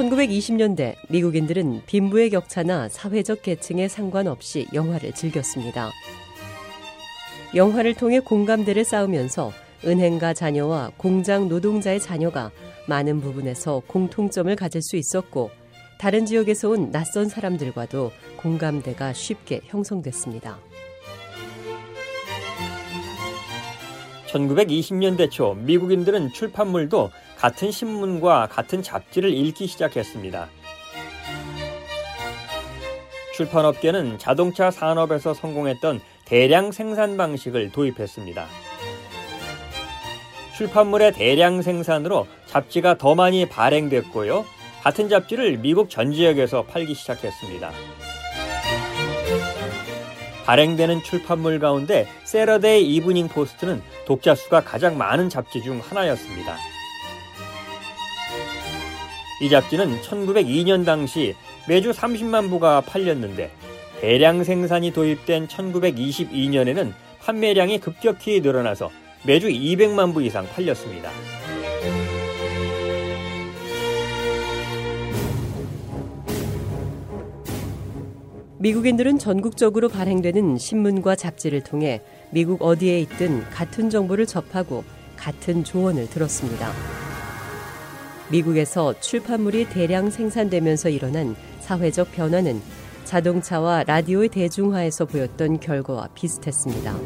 1920년대 미국인들은 빈부의 격차나 사회적 계층에 상관없이 영화를 즐겼습니다. 영화를 통해 공감대를 쌓으면서 은행가 자녀와 공장 노동자의 자녀가 많은 부분에서 공통점을 가질 수 있었고 다른 지역에서 온 낯선 사람들과도 공감대가 쉽게 형성됐습니다. 1920년대 초 미국인들은 출판물도 같은 신문과 같은 잡지를 읽기 시작했습니다. 출판업계는 자동차 산업에서 성공했던 대량 생산 방식을 도입했습니다. 출판물의 대량 생산으로 잡지가 더 많이 발행됐고요. 같은 잡지를 미국 전 지역에서 팔기 시작했습니다. 발행되는 출판물 가운데 Saturday Evening Post는 독자 수가 가장 많은 잡지 중 하나였습니다. 이 잡지는 1902년 당시 매주 30만 부가 팔렸는데 대량 생산이 도입된 1922년에는 판매량이 급격히 늘어나서 매주 200만 부 이상 팔렸습니다. 미국인들은 전국적으로 발행되는 신문과 잡지를 통해 미국 어디에 있든 같은 정보를 접하고 같은 조언을 들었습니다. 미국에서 출판물이 대량 생산되면서 일어난 사회적 변화는 자동차와 라디오의 대중화에서 보였던 결과와 비슷했습니다.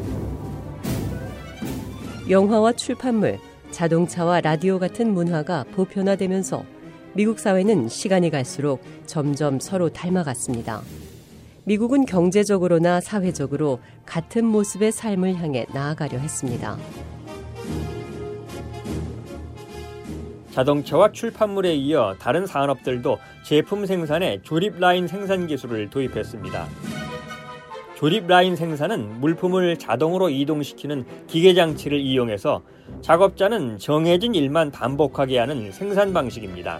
영화와 출판물, 자동차와 라디오 같은 문화가 보편화되면서 미국 사회는 시간이 갈수록 점점 서로 닮아갔습니다. 미국은 경제적으로나 사회적으로 같은 모습의 삶을 향해 나아가려 했습니다. 자동차와 출판물에 이어 다른 산업들도 제품 생산에 조립 라인 생산 기술을 도입했습니다. 조립 라인 생산은 물품을 자동으로 이동시키는 기계 장치를 이용해서 작업자는 정해진 일만 반복하게 하는 생산 방식입니다.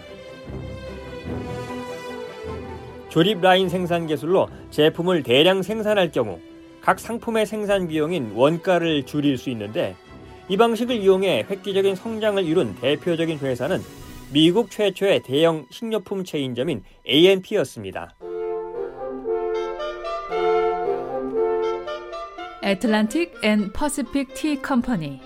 조립 라인 생산 기술로 제품을 대량 생산할 경우 각 상품의 생산 비용인 원가를 줄일 수 있는데 이 방식을 이용해 획기적인 성장을 이룬 대표적인 회사는 미국 최초의 대형 식료품 체인점인 A&P였습니다. Atlantic and Pacific Tea Company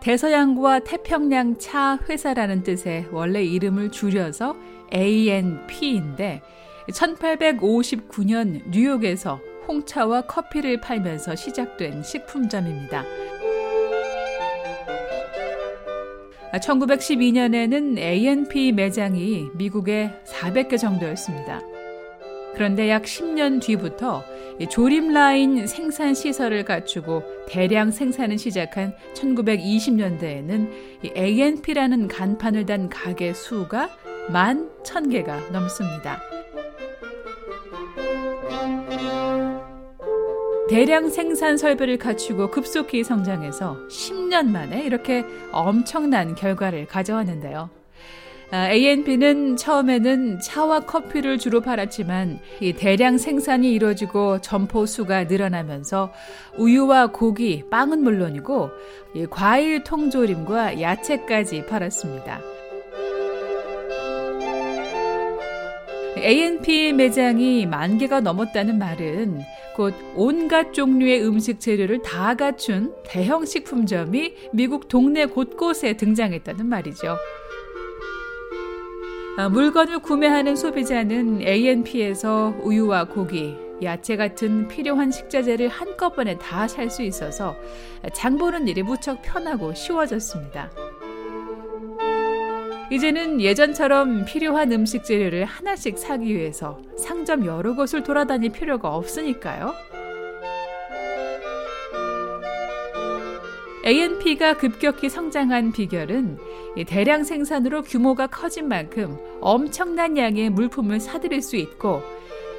대서양과 태평양 차 회사라는 뜻의 원래 이름을 줄여서 A&P인데 1859년 뉴욕에서 홍차와 커피를 팔면서 시작된 식품점입니다. 1912년에는 A&P 매장이 미국에 400개 정도였습니다. 그런데 약 10년 뒤부터 조립 라인 생산 시설을 갖추고 대량 생산을 시작한 1920년대에는 A&P라는 간판을 단 가게 수가 만 1000개가 넘습니다. 대량 생산 설비를 갖추고 급속히 성장해서 10년 만에 이렇게 엄청난 결과를 가져왔는데요. A&P는 처음에는 차와 커피를 주로 팔았지만 이 대량 생산이 이루어지고 점포 수가 늘어나면서 우유와 고기, 빵은 물론이고 과일 통조림과 야채까지 팔았습니다. A&P 매장이 만 개가 넘었다는 말은 곧 온갖 종류의 음식 재료를 다 갖춘 대형 식품점이 미국 동네 곳곳에 등장했다는 말이죠. 아, 물건을 구매하는 소비자는 A&P에서 우유와 고기, 야채 같은 필요한 식자재를 한꺼번에 다 살 수 있어서 장 보는 일이 무척 편하고 쉬워졌습니다. 이제는 예전처럼 필요한 음식 재료를 하나씩 사기 위해서 상점 여러 곳을 돌아다닐 필요가 없으니까요. ANP가 급격히 성장한 비결은 대량 생산으로 규모가 커진 만큼 엄청난 양의 물품을 사들일 수 있고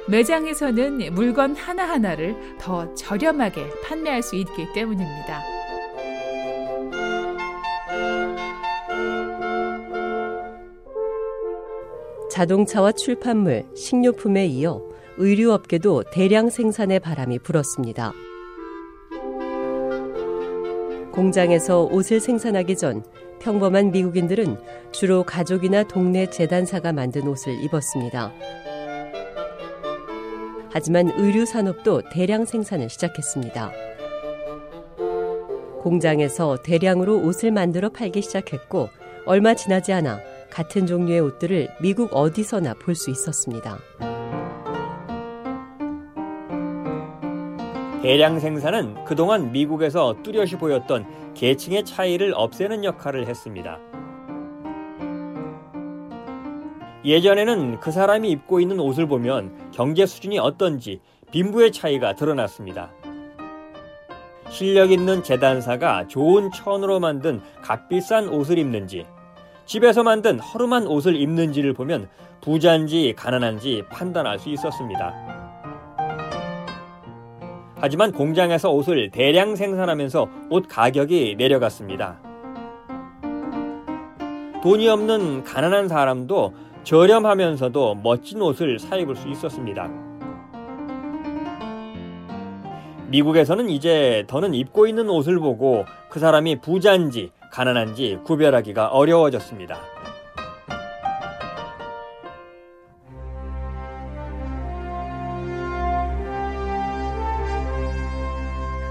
매장에서는 물건 하나하나를 더 저렴하게 판매할 수 있기 때문입니다. 자동차와 출판물, 식료품에 이어 의류업계도 대량 생산의 바람이 불었습니다. 공장에서 옷을 생산하기 전 평범한 미국인들은 주로 가족이나 동네 재단사가 만든 옷을 입었습니다. 하지만 의류 산업도 대량 생산을 시작했습니다. 공장에서 대량으로 옷을 만들어 팔기 시작했고 얼마 지나지 않아 같은 종류의 옷들을 미국 어디서나 볼 수 있었습니다. 대량 생산은 그동안 미국에서 뚜렷이 보였던 계층의 차이를 없애는 역할을 했습니다. 예전에는 그 사람이 입고 있는 옷을 보면 경제 수준이 어떤지 빈부의 차이가 드러났습니다. 실력 있는 재단사가 좋은 천으로 만든 값비싼 옷을 입는지 집에서 만든 허름한 옷을 입는지를 보면 부자인지 가난한지 판단할 수 있었습니다. 하지만 공장에서 옷을 대량 생산하면서 옷 가격이 내려갔습니다. 돈이 없는 가난한 사람도 저렴하면서도 멋진 옷을 사 입을 수 있었습니다. 미국에서는 이제 더는 입고 있는 옷을 보고 그 사람이 부자인지 가난한지 구별하기가 어려워졌습니다.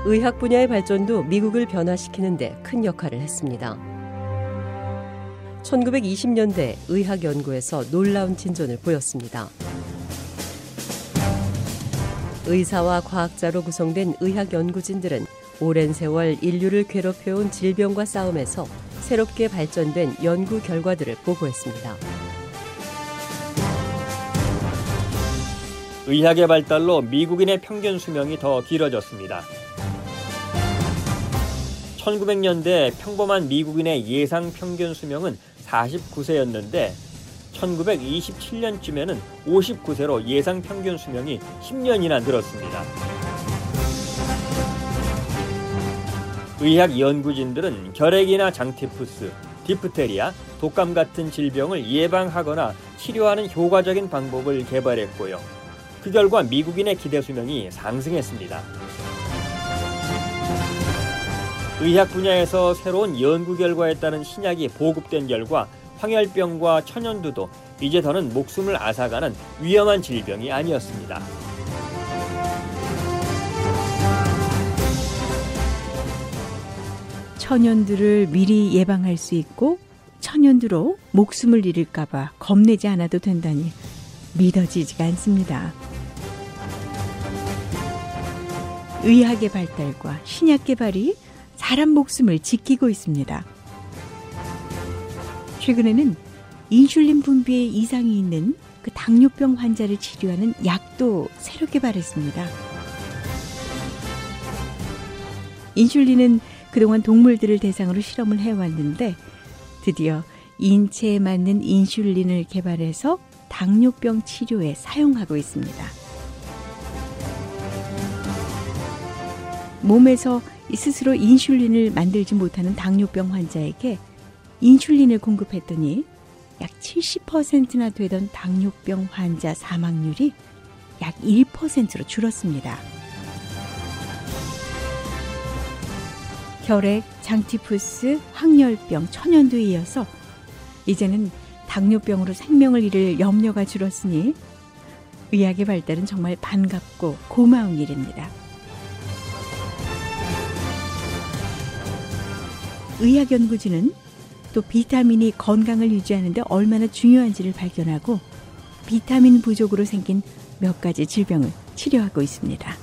의학 분야의 발전도 미국을 변화시키는데 큰 역할을 했습니다. 1920년대 의학 연구에서 놀라운 진전을 보였습니다. 의사와 과학자로 구성된 의학 연구진들은 오랜 세월 인류를 괴롭혀온 질병과 싸움에서 새롭게 발전된 연구 결과들을 보고했습니다. 의학의 발달로 미국인의 평균 수명이 더 길어졌습니다. 1900년대 평범한 미국인의 예상 평균 수명은 49세였는데 1927년쯤에는 59세로 예상 평균 수명이 10년이나 늘었습니다. 의학 연구진들은 결핵이나 장티푸스, 디프테리아, 독감 같은 질병을 예방하거나 치료하는 효과적인 방법을 개발했고요. 그 결과 미국인의 기대 수명이 상승했습니다. 의학 분야에서 새로운 연구 결과에 따른 신약이 보급된 결과 황열병과 천연두도 이제 더는 목숨을 앗아가는 위험한 질병이 아니었습니다. 천연두를 미리 예방할 수 있고 천연두로 목숨을 잃을까봐 겁내지 않아도 된다니 믿어지지가 않습니다. 의학의 발달과 신약 개발이 사람 목숨을 지키고 있습니다. 최근에는 인슐린 분비에 이상이 있는 그 당뇨병 환자를 치료하는 약도 새로 개발했습니다. 인슐린은 그동안 동물들을 대상으로 실험을 해왔는데 드디어 인체에 맞는 인슐린을 개발해서 당뇨병 치료에 사용하고 있습니다. 몸에서 스스로 인슐린을 만들지 못하는 당뇨병 환자에게 인슐린을 공급했더니 약 70%나 되던 당뇨병 환자 사망률이 약 1%로 줄었습니다. 혈액, 장티푸스, 황열병, 천연두에 이어서 이제는 당뇨병으로 생명을 잃을 염려가 줄었으니 의학의 발달은 정말 반갑고 고마운 일입니다. 의학 연구진은 또 비타민이 건강을 유지하는데 얼마나 중요한지를 발견하고 비타민 부족으로 생긴 몇 가지 질병을 치료하고 있습니다.